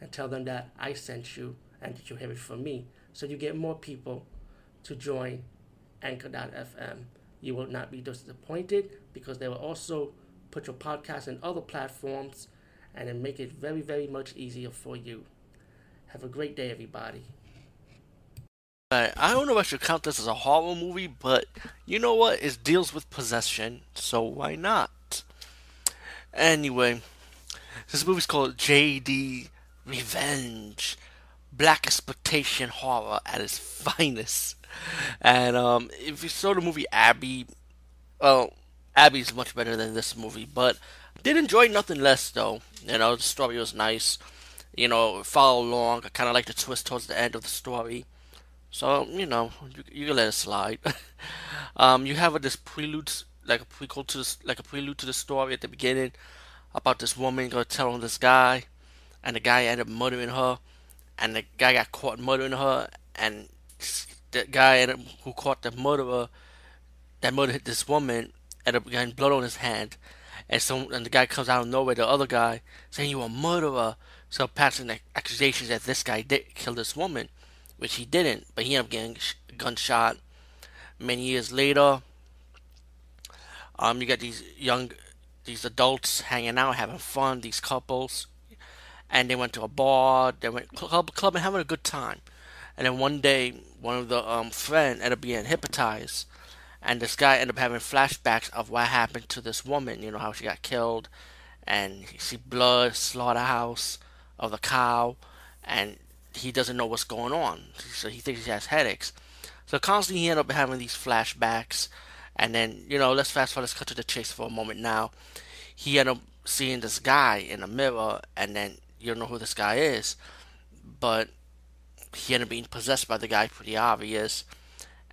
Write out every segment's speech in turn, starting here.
and tell them that I sent you and that you have it from me. So you get more people to join Anchor.fm. You will not be disappointed because they will also put your podcast in other platforms and then make it very, very much easier for you. Have a great day, everybody. I don't know if I should count this as a horror movie, but you know what? It deals with possession, so why not? Anyway, this movie's called J.D. Revenge. Black exploitation horror at its finest. And um, if you saw the movie Abby, well, Abby's much better than this movie, but did enjoy nothing less though. You know, the story was nice. You know, follow along. I kind of like the twist towards the end of the story. So you know, you, you can let it slide. um, you have a, this prelude, like a prequel to this, like a prelude to the story at the beginning about this woman gonna tell on this guy, and the guy ended up murdering her, and the guy got caught murdering her, and the guy up, who caught the murderer, that murdered this woman, ended up getting blood on his hand, and so and the guy comes out of nowhere, the other guy saying you a murderer, so passing the accusations that this guy did kill this woman which he didn't, but he ended up getting gunshot. Many years later, um, you got these young, these adults hanging out, having fun. These couples, and they went to a bar. They went club, club and having a good time. And then one day, one of the um friend ended up being hypnotized, and this guy ended up having flashbacks of what happened to this woman. You know how she got killed, and see blood, slaughterhouse of the cow, and he doesn't know what's going on. So he thinks he has headaches. So constantly he ended up having these flashbacks. And then, you know, let's fast forward, let's cut to the chase for a moment now. He ended up seeing this guy in a mirror, and then you don't know who this guy is. But he ended up being possessed by the guy, pretty obvious.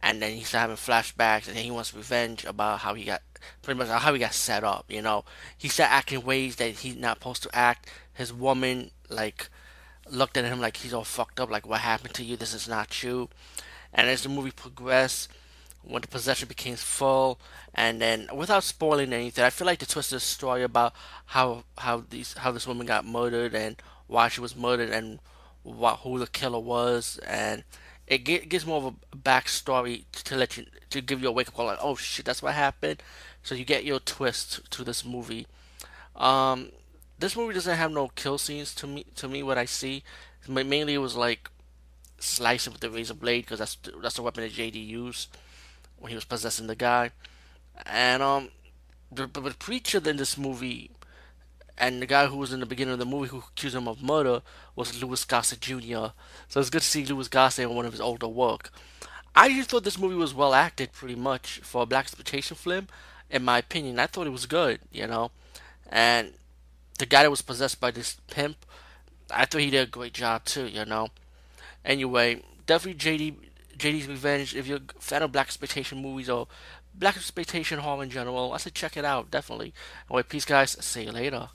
And then he's having flashbacks, and he wants revenge about how he got, pretty much how he got set up, you know. He started acting ways that he's not supposed to act. His woman, like, looked at him like he's all fucked up, like what happened to you? This is not you. And as the movie progressed, when the possession became full, and then without spoiling anything, I feel like the twist of the story about how how these how this woman got murdered and why she was murdered and who the killer was, and it gives more of a backstory to let you to give you a wake up call, like oh shit, that's what happened. So you get your twist to this movie. Um, this movie doesn't have no kill scenes to me. To me, what I see, mainly it was like slicing with the razor blade because that's that's the weapon that JD used when he was possessing the guy. And um, the, the preacher in this movie, and the guy who was in the beginning of the movie who accused him of murder was Louis Gossett Jr. So it's good to see Louis Gossett in one of his older work. I just thought this movie was well acted, pretty much for a black exploitation film. In my opinion, I thought it was good, you know, and the guy that was possessed by this pimp, I thought he did a great job too, you know. Anyway, definitely JD JD's Revenge. If you're a fan of black exploitation movies or black exploitation horror in general, I say check it out definitely. Anyway, peace guys. See you later.